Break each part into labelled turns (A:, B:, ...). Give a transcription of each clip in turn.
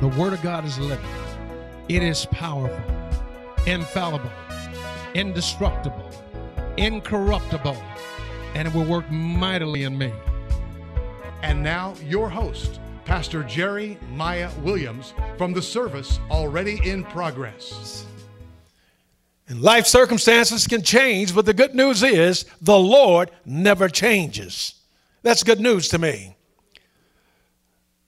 A: The Word of God is living, it is powerful, infallible, indestructible, incorruptible, and it will work mightily in me.
B: And now, your host, Pastor Jerry Maya Williams, from the service already in progress.
C: And life circumstances can change, but the good news is the Lord never changes. That's good news to me.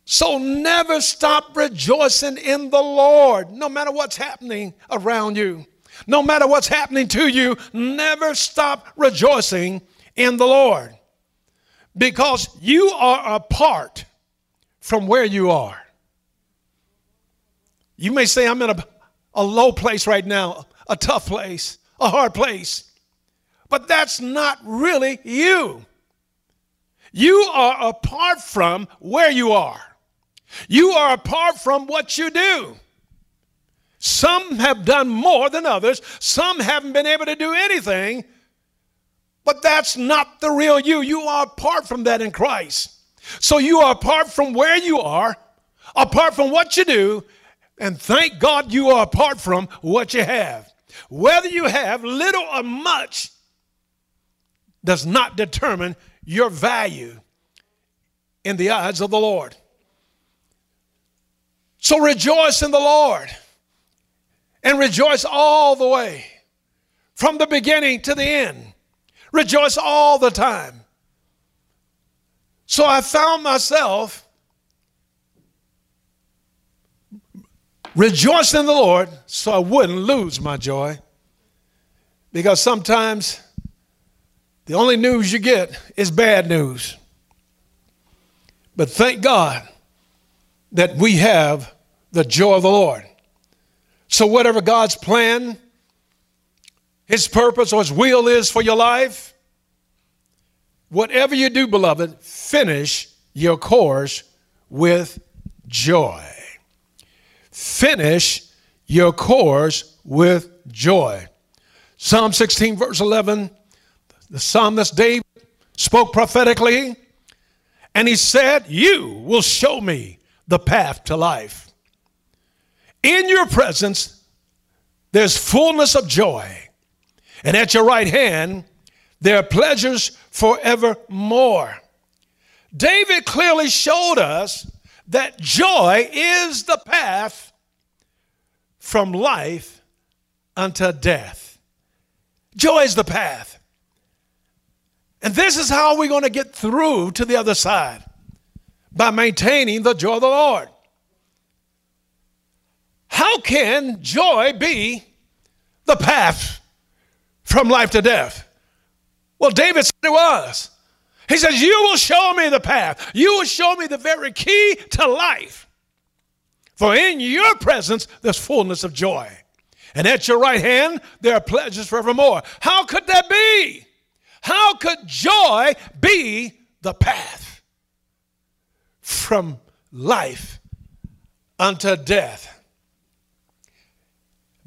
C: So never stop rejoicing in the Lord, no matter what's happening around you. No matter what's happening to you, never stop rejoicing in the Lord. Because you are apart from where you are. You may say, I'm in a, a low place right now, a tough place, a hard place. But that's not really you. You are apart from where you are. You are apart from what you do. Some have done more than others, some haven't been able to do anything, but that's not the real you. You are apart from that in Christ. So you are apart from where you are, apart from what you do, and thank God you are apart from what you have. Whether you have little or much does not determine your value in the eyes of the Lord. So rejoice in the Lord and rejoice all the way from the beginning to the end. Rejoice all the time. So I found myself rejoicing in the Lord so I wouldn't lose my joy. Because sometimes the only news you get is bad news. But thank God that we have the joy of the Lord. So, whatever God's plan, His purpose, or His will is for your life, whatever you do, beloved, finish your course with joy. Finish your course with joy. Psalm 16, verse 11, the psalmist David spoke prophetically, and he said, You will show me the path to life. In your presence, there's fullness of joy. And at your right hand, there are pleasures forevermore. David clearly showed us that joy is the path from life unto death. Joy is the path. And this is how we're going to get through to the other side by maintaining the joy of the Lord. How can joy be the path from life to death? Well, David said it was. He says, You will show me the path. You will show me the very key to life. For in your presence, there's fullness of joy. And at your right hand, there are pleasures forevermore. How could that be? How could joy be the path from life unto death?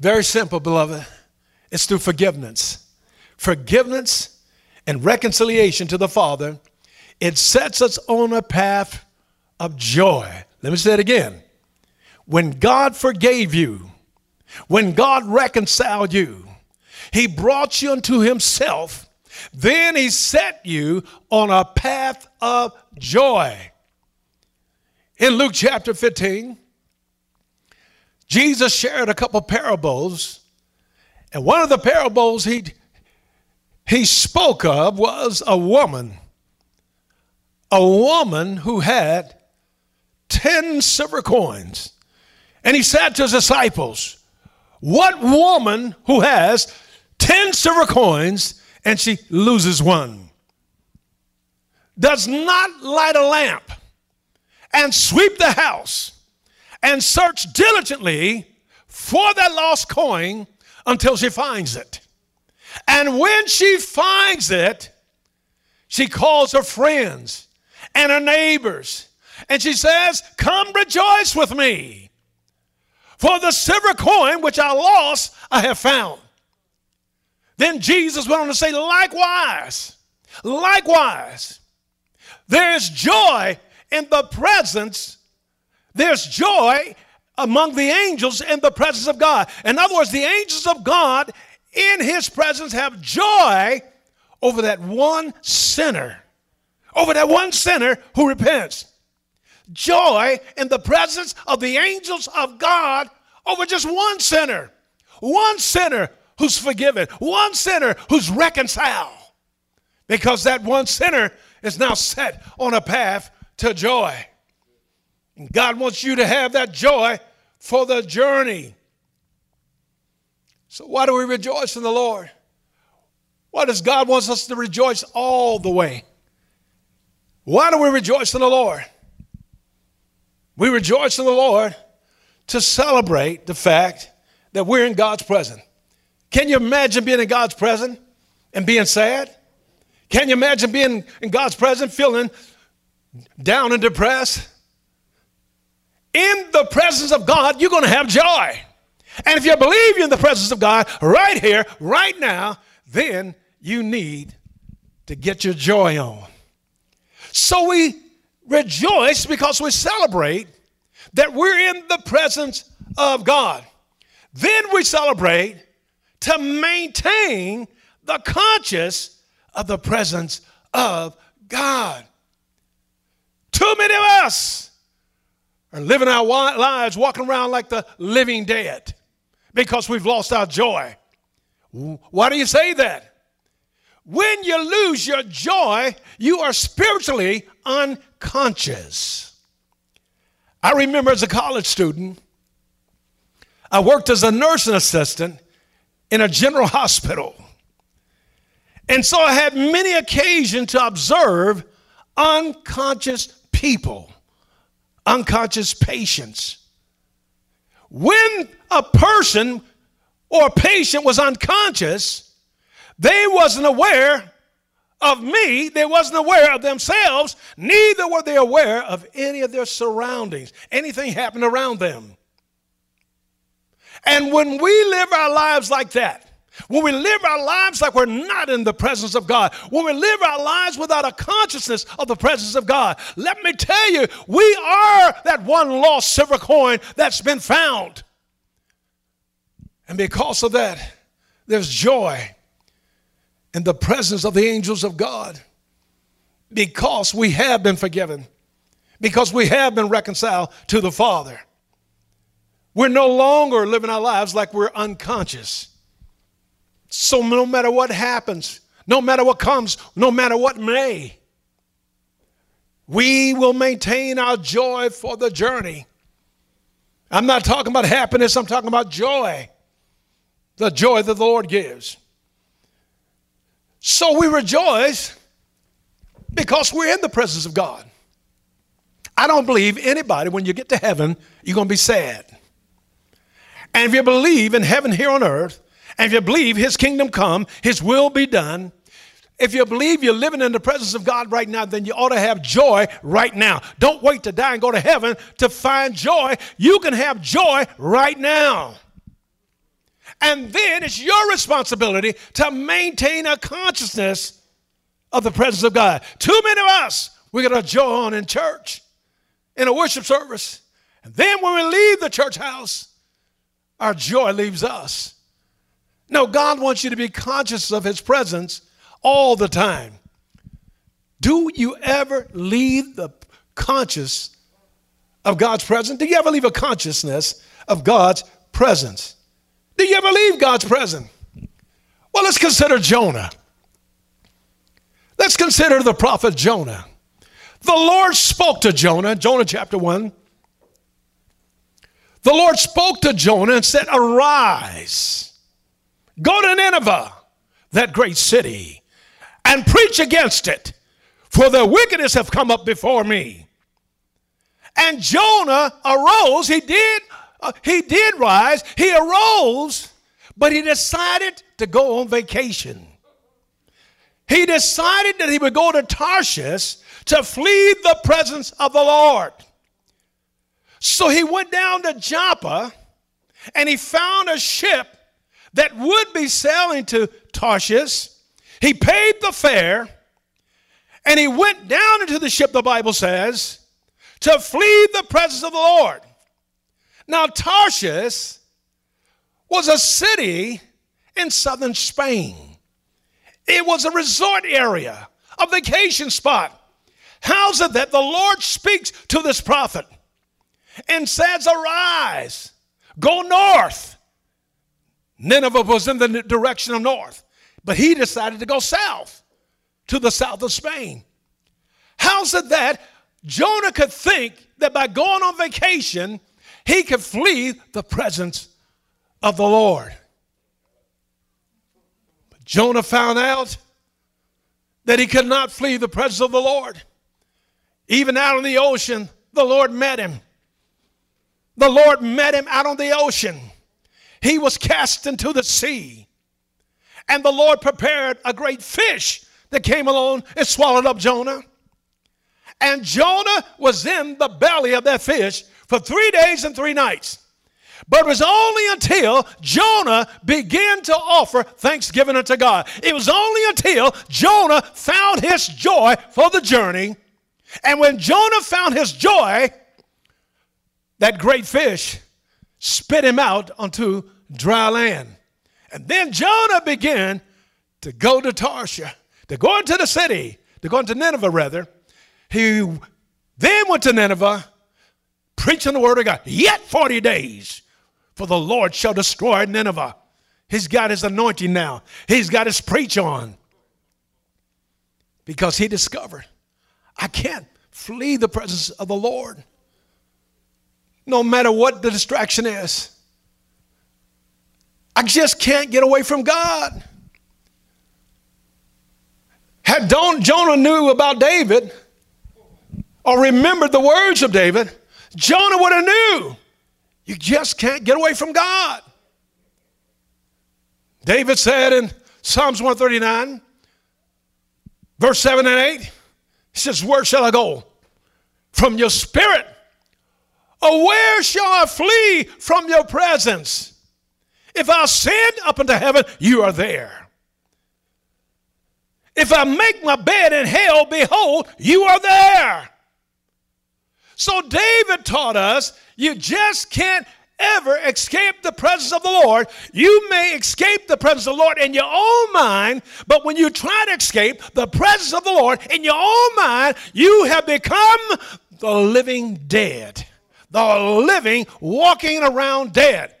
C: Very simple, beloved. It's through forgiveness. Forgiveness and reconciliation to the Father, it sets us on a path of joy. Let me say it again. When God forgave you, when God reconciled you, He brought you unto Himself, then He set you on a path of joy. In Luke chapter 15, Jesus shared a couple parables, and one of the parables he, he spoke of was a woman, a woman who had 10 silver coins. And he said to his disciples, What woman who has 10 silver coins and she loses one does not light a lamp and sweep the house? And search diligently for that lost coin until she finds it. And when she finds it, she calls her friends and her neighbors and she says, Come rejoice with me. For the silver coin which I lost, I have found. Then Jesus went on to say, Likewise, likewise, there is joy in the presence there's joy among the angels in the presence of God. In other words, the angels of God in his presence have joy over that one sinner, over that one sinner who repents. Joy in the presence of the angels of God over just one sinner, one sinner who's forgiven, one sinner who's reconciled. Because that one sinner is now set on a path to joy. God wants you to have that joy for the journey. So, why do we rejoice in the Lord? Why does God want us to rejoice all the way? Why do we rejoice in the Lord? We rejoice in the Lord to celebrate the fact that we're in God's presence. Can you imagine being in God's presence and being sad? Can you imagine being in God's presence feeling down and depressed? In the presence of God, you're going to have joy. And if you believe you're in the presence of God right here, right now, then you need to get your joy on. So we rejoice because we celebrate that we're in the presence of God. Then we celebrate to maintain the conscious of the presence of God. Too many of us are living our lives walking around like the living dead because we've lost our joy. Why do you say that? When you lose your joy, you are spiritually unconscious. I remember as a college student, I worked as a nursing assistant in a general hospital. And so I had many occasions to observe unconscious people, unconscious patients. When a person or a patient was unconscious, they wasn't aware of me, they wasn't aware of themselves, neither were they aware of any of their surroundings, anything happened around them. And when we live our lives like that, when we live our lives like we're not in the presence of God, when we live our lives without a consciousness of the presence of God, let me tell you, we are that one lost silver coin that's been found. And because of that, there's joy in the presence of the angels of God because we have been forgiven, because we have been reconciled to the Father. We're no longer living our lives like we're unconscious. So, no matter what happens, no matter what comes, no matter what may, we will maintain our joy for the journey. I'm not talking about happiness, I'm talking about joy. The joy that the Lord gives. So we rejoice because we're in the presence of God. I don't believe anybody, when you get to heaven, you're going to be sad. And if you believe in heaven here on earth, and if you believe his kingdom come, his will be done, if you believe you're living in the presence of God right now, then you ought to have joy right now. Don't wait to die and go to heaven to find joy. You can have joy right now. And then it's your responsibility to maintain a consciousness of the presence of God. Too many of us, we got to joy on in church, in a worship service. And then when we leave the church house, our joy leaves us. No, God wants you to be conscious of His presence all the time. Do you ever leave the conscious of God's presence? Do you ever leave a consciousness of God's presence? Do you ever leave God's presence? Well, let's consider Jonah. Let's consider the prophet Jonah. The Lord spoke to Jonah, Jonah chapter 1. The Lord spoke to Jonah and said, Arise, go to Nineveh, that great city, and preach against it, for their wickedness have come up before me. And Jonah arose, he did uh, he did rise, he arose, but he decided to go on vacation. He decided that he would go to Tarshish to flee the presence of the Lord. So he went down to Joppa and he found a ship that would be sailing to Tarshish. He paid the fare and he went down into the ship, the Bible says, to flee the presence of the Lord. Now, Tarshish was a city in southern Spain. It was a resort area, a vacation spot. How's it that the Lord speaks to this prophet and says, Arise, go north? Nineveh was in the direction of north, but he decided to go south to the south of Spain. How's it that Jonah could think that by going on vacation, he could flee the presence of the Lord? But Jonah found out that he could not flee the presence of the Lord. Even out on the ocean, the Lord met him. The Lord met him out on the ocean. He was cast into the sea. And the Lord prepared a great fish that came along and swallowed up Jonah. And Jonah was in the belly of that fish for three days and three nights. But it was only until Jonah began to offer thanksgiving unto God. It was only until Jonah found his joy for the journey and when Jonah found his joy, that great fish spit him out onto dry land. And then Jonah began to go to Tarshish, to go into the city, to go into Nineveh, rather. He then went to Nineveh, preaching the word of God. Yet 40 days, for the Lord shall destroy Nineveh. He's got his anointing now, he's got his preach on. Because he discovered I can't flee the presence of the Lord. No matter what the distraction is. I just can't get away from God. Had Don, Jonah knew about David or remembered the words of David, Jonah would have knew. You just can't get away from God. David said in Psalms 139, verse 7 and 8, he says, Where shall I go from your spirit? Or where shall I flee from your presence? If I ascend up into heaven, you are there. If I make my bed in hell, behold, you are there. So David taught us you just can't ever escape the presence of the Lord. You may escape the presence of the Lord in your own mind, but when you try to escape the presence of the Lord in your own mind, you have become the living dead. The living walking around dead.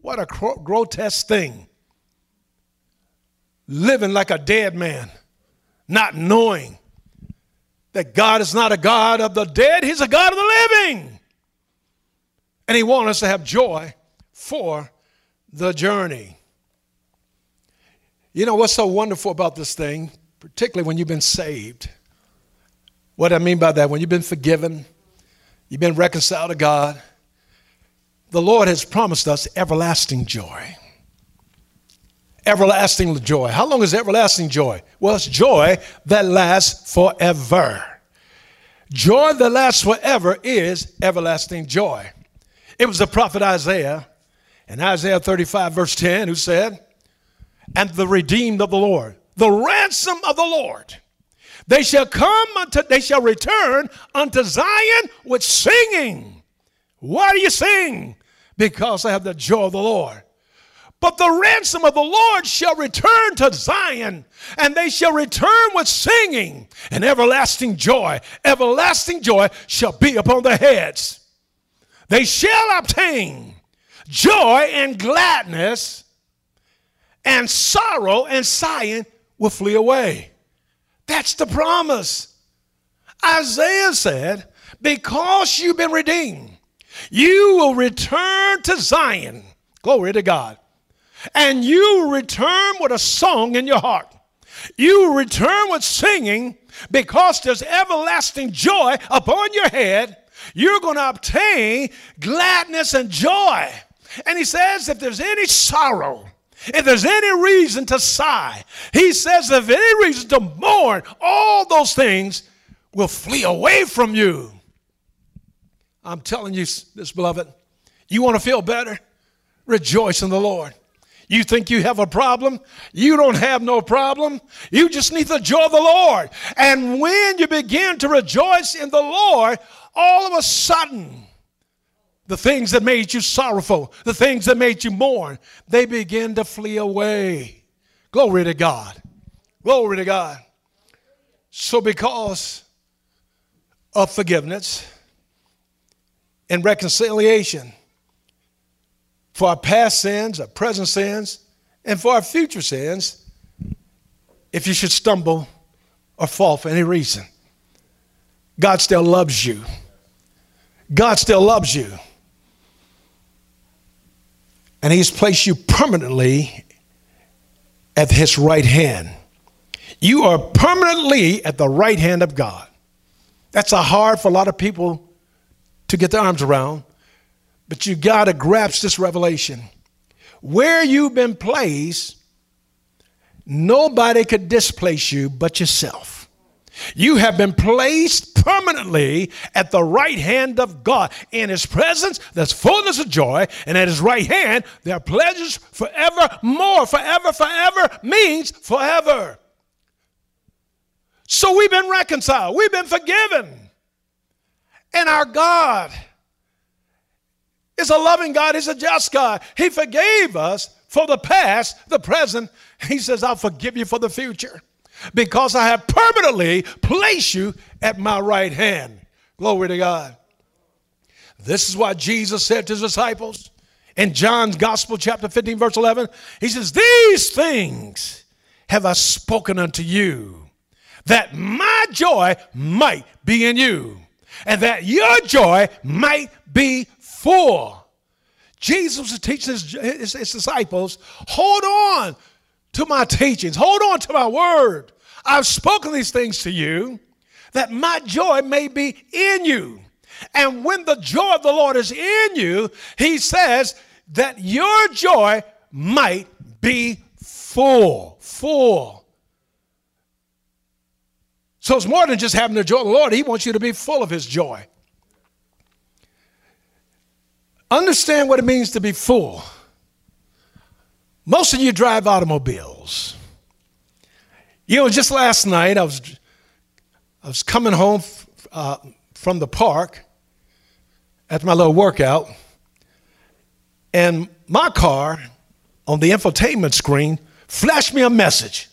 C: What a grotesque thing. Living like a dead man, not knowing that God is not a God of the dead, He's a God of the living. And He wants us to have joy for the journey. You know what's so wonderful about this thing, particularly when you've been saved? What I mean by that, when you've been forgiven, you've been reconciled to God, the Lord has promised us everlasting joy. Everlasting joy. How long is everlasting joy? Well, it's joy that lasts forever. Joy that lasts forever is everlasting joy. It was the prophet Isaiah in Isaiah 35, verse 10, who said, And the redeemed of the Lord, the ransom of the Lord, they shall come unto, they shall return unto Zion with singing. Why do you sing? Because I have the joy of the Lord. But the ransom of the Lord shall return to Zion, and they shall return with singing, and everlasting joy, everlasting joy shall be upon their heads. They shall obtain joy and gladness, and sorrow and sighing will flee away. That's the promise. Isaiah said, Because you've been redeemed, you will return to Zion. Glory to God. And you return with a song in your heart. You return with singing because there's everlasting joy upon your head you're going to obtain gladness and joy. And he says, if there's any sorrow, if there's any reason to sigh, he says, if any reason to mourn, all those things will flee away from you. I'm telling you this, beloved. You want to feel better? Rejoice in the Lord. You think you have a problem? You don't have no problem. You just need the joy of the Lord. And when you begin to rejoice in the Lord, all of a sudden, the things that made you sorrowful, the things that made you mourn, they begin to flee away. Glory to God. Glory to God. So, because of forgiveness and reconciliation for our past sins, our present sins, and for our future sins, if you should stumble or fall for any reason, God still loves you. God still loves you. And He's placed you permanently at His right hand. You are permanently at the right hand of God. That's a hard for a lot of people to get their arms around, but you got to grasp this revelation. Where you've been placed, nobody could displace you but yourself. You have been placed permanently at the right hand of God. In His presence, there's fullness of joy, and at His right hand, there are pleasures forevermore. Forever, forever means forever. So we've been reconciled, we've been forgiven. And our God is a loving God, He's a just God. He forgave us for the past, the present. He says, I'll forgive you for the future because I have permanently placed you at my right hand. Glory to God. This is what Jesus said to his disciples in John's Gospel, chapter 15, verse 11. He says, These things have I spoken unto you, that my joy might be in you, and that your joy might be full. Jesus was teaching his, his, his disciples, hold on to my teachings. Hold on to my word. I've spoken these things to you that my joy may be in you. And when the joy of the Lord is in you, he says that your joy might be full. Full. So it's more than just having the joy of the Lord, he wants you to be full of his joy. Understand what it means to be full. Most of you drive automobiles. You know, just last night I was I was coming home uh, from the park after my little workout, and my car on the infotainment screen flashed me a message.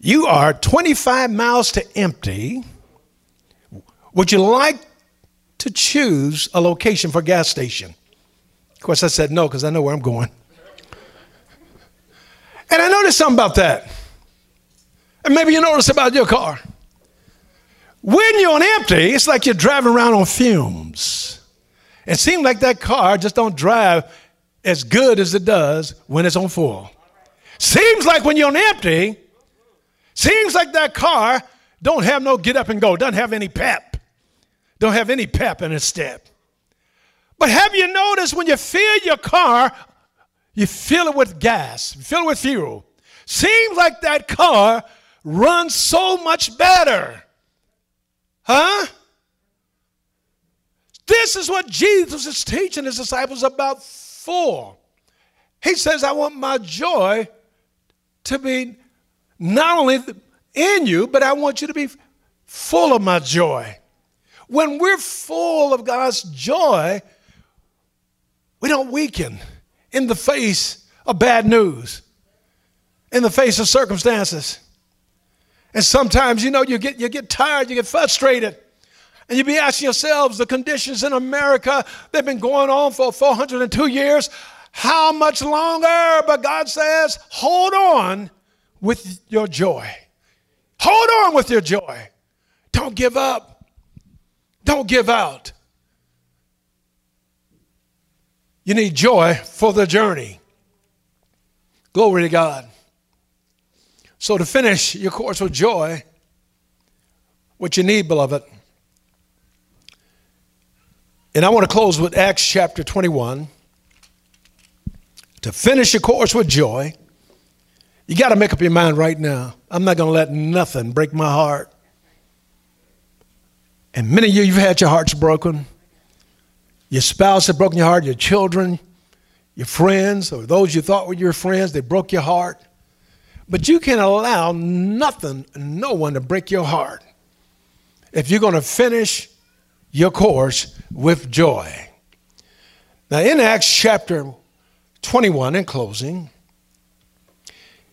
C: You are 25 miles to empty. Would you like to choose a location for a gas station? Of course, I said no because I know where I'm going. And I noticed something about that. And maybe you notice about your car. When you're on empty, it's like you're driving around on fumes. It seems like that car just don't drive as good as it does when it's on full. Seems like when you're on empty, seems like that car don't have no get up and go, doesn't have any pep. Don't have any pep in its step. But have you noticed when you fill your car you fill it with gas, fill it with fuel. Seems like that car runs so much better. Huh? This is what Jesus is teaching his disciples about for. He says, I want my joy to be not only in you, but I want you to be full of my joy. When we're full of God's joy, we don't weaken in the face of bad news, in the face of circumstances. And sometimes, you know, you get, you get tired, you get frustrated. And you be asking yourselves, the conditions in America, they've been going on for 402 years. How much longer? But God says, hold on with your joy. Hold on with your joy. Don't give up. Don't give out. You need joy for the journey. Glory to God. So, to finish your course with joy, what you need, beloved, and I want to close with Acts chapter 21. To finish your course with joy, you got to make up your mind right now. I'm not going to let nothing break my heart. And many of you, you've had your hearts broken. Your spouse had broken your heart, your children, your friends, or those you thought were your friends, they broke your heart. But you can allow nothing, no one to break your heart if you're going to finish your course with joy. Now, in Acts chapter 21, in closing,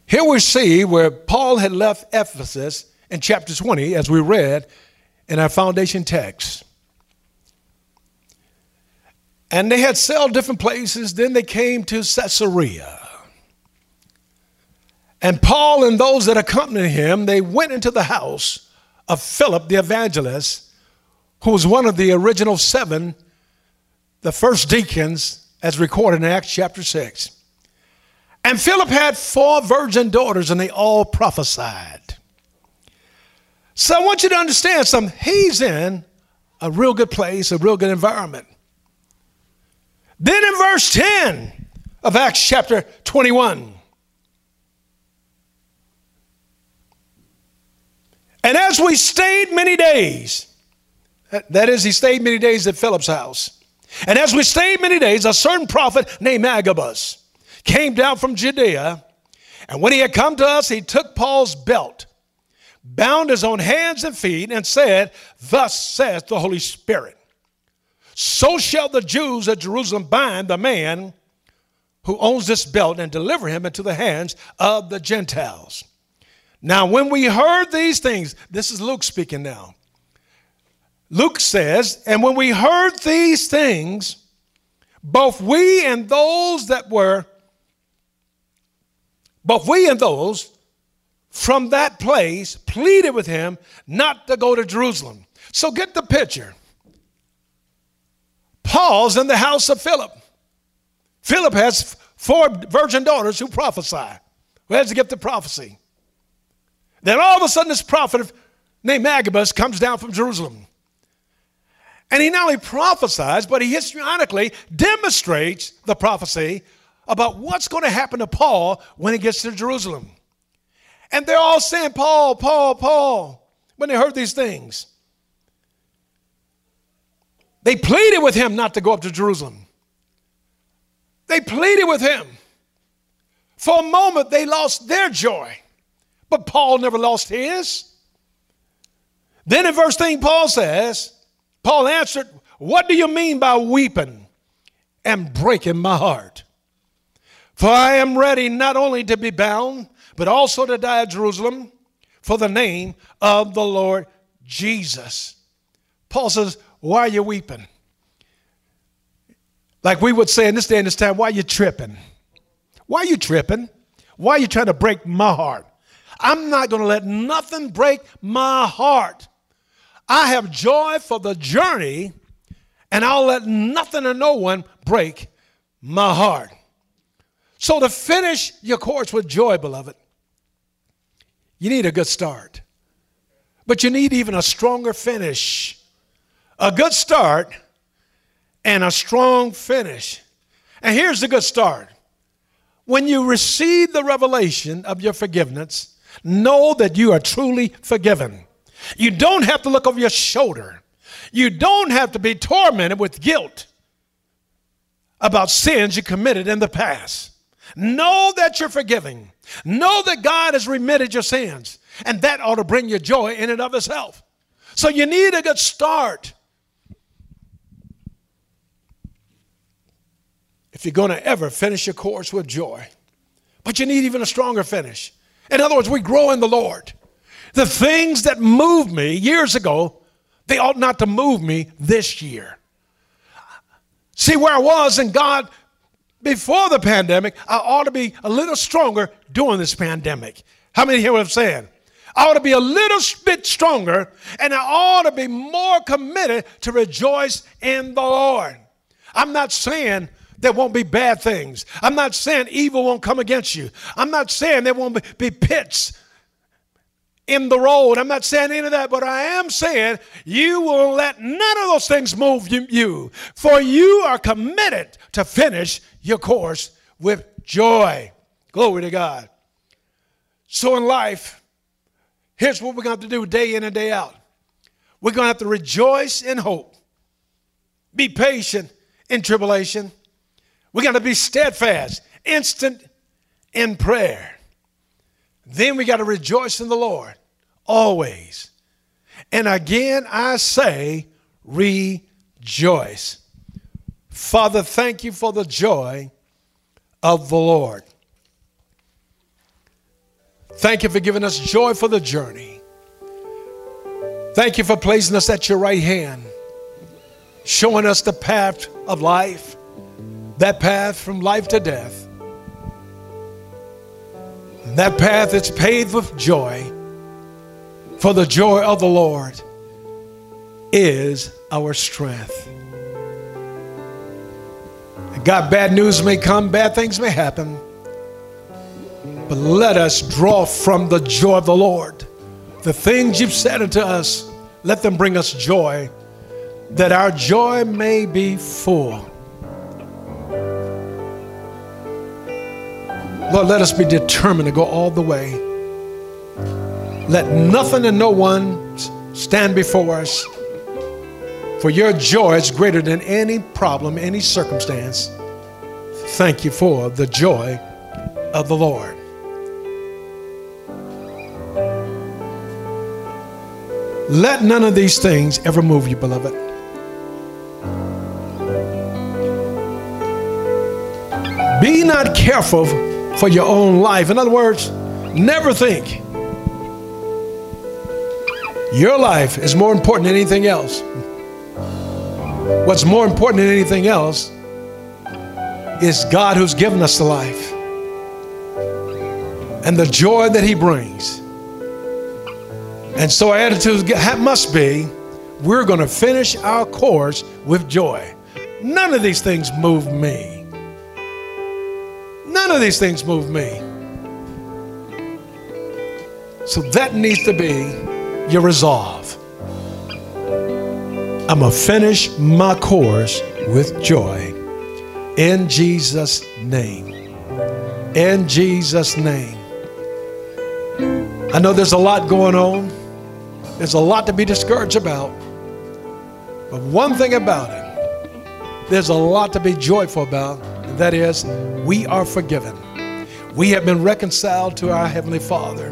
C: here we see where Paul had left Ephesus in chapter 20, as we read in our foundation text. And they had sailed different places, then they came to Caesarea. And Paul and those that accompanied him, they went into the house of Philip the evangelist, who was one of the original seven, the first deacons, as recorded in Acts chapter 6. And Philip had four virgin daughters, and they all prophesied. So I want you to understand something. He's in a real good place, a real good environment. Then in verse 10 of Acts chapter 21, and as we stayed many days, that is, he stayed many days at Philip's house. And as we stayed many days, a certain prophet named Agabus came down from Judea. And when he had come to us, he took Paul's belt, bound his own hands and feet, and said, Thus says the Holy Spirit so shall the Jews at Jerusalem bind the man who owns this belt and deliver him into the hands of the Gentiles. Now, when we heard these things, this is Luke speaking now. Luke says, and when we heard these things, both we and those that were, both we and those from that place pleaded with him not to go to Jerusalem. So get the picture. Paul's in the house of Philip. Philip has four virgin daughters who prophesy, who has to get the prophecy. Then all of a sudden, this prophet named Agabus comes down from Jerusalem. And he not only prophesies, but he histrionically demonstrates the prophecy about what's going to happen to Paul when he gets to Jerusalem. And they're all saying, Paul, Paul, Paul, when they heard these things. They pleaded with him not to go up to Jerusalem. They pleaded with him. For a moment, they lost their joy, but Paul never lost his. Then in verse 13, Paul says, Paul answered, What do you mean by weeping and breaking my heart? For I am ready not only to be bound, but also to die at Jerusalem for the name of the Lord Jesus. Paul says, why are you weeping? Like we would say in this day and this time, why are you tripping? Why are you tripping? Why are you trying to break my heart? I'm not going to let nothing break my heart. I have joy for the journey, and I'll let nothing or no one break my heart. So, to finish your course with joy, beloved, you need a good start, but you need even a stronger finish a good start and a strong finish. And here's the good start. When you receive the revelation of your forgiveness, know that you are truly forgiven. You don't have to look over your shoulder. You don't have to be tormented with guilt about sins you committed in the past. Know that you're forgiving. Know that God has remitted your sins. And that ought to bring you joy in and of itself. So you need a good start. If you're going to ever finish your course with joy. But you need even a stronger finish. In other words, we grow in the Lord. The things that moved me years ago, they ought not to move me this year. See where I was in God before the pandemic, I ought to be a little stronger during this pandemic. How many hear what I'm saying? I ought to be a little bit stronger and I ought to be more committed to rejoice in the Lord. I'm not saying there won't be bad things. I'm not saying evil won't come against you. I'm not saying there won't be pits in the road. I'm not saying any of that, but I am saying you will let none of those things move you, for you are committed to finish your course with joy. Glory to God. So in life, here's what we're going to have to do day in and day out. We're going to have to rejoice in hope, be patient in tribulation we got to be steadfast, instant in prayer. Then we got to rejoice in the Lord always. And again, I say, rejoice. Father, thank you for the joy of the Lord. Thank you for giving us joy for the journey. Thank you for placing us at your right hand, showing us the path of life, that path from life to death. And that path is paved with joy, for the joy of the Lord is our strength. God, bad news may come, bad things may happen. But let us draw from the joy of the Lord. The things you've said unto us, let them bring us joy, that our joy may be full. Lord, let us be determined to go all the way. Let nothing and no one stand before us. For your joy is greater than any problem, any circumstance. Thank you for the joy of the Lord. Let none of these things ever move you, beloved. Be not careful for your own life. In other words, never think your life is more important than anything else. What's more important than anything else is God who's given us the life and the joy that He brings. And so our attitude must be we're going to finish our course with joy. None of these things move me. None of these things move me. So that needs to be your resolve. I'm going to finish my course with joy. In Jesus' name. In Jesus' name. I know there's a lot going on. There's a lot to be discouraged about. But one thing about it, there's a lot to be joyful about, that is we are forgiven. We have been reconciled to our Heavenly Father.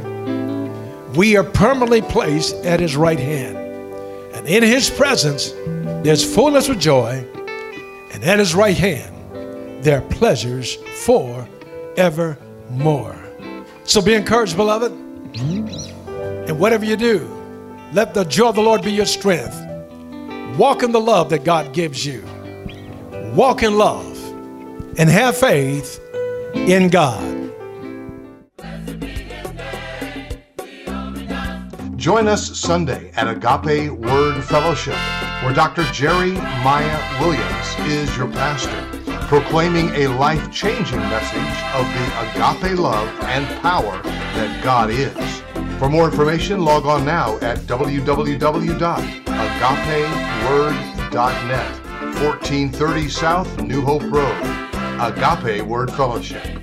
C: We are permanently placed at His right hand. And in His presence, there's fullness of joy, and at His right hand, there are pleasures for evermore. So be encouraged, beloved. And whatever you do, let the joy of the Lord be your strength. Walk in the love that God gives you. Walk in love and have faith in God.
B: Join us Sunday at Agape Word Fellowship, where Dr. Jeremiah Williams is your pastor proclaiming a life changing message of the agape love and power that God is. For more information, log on now at www.agapeword.net, 1430 South New Hope Road. Agape Word Fellowship.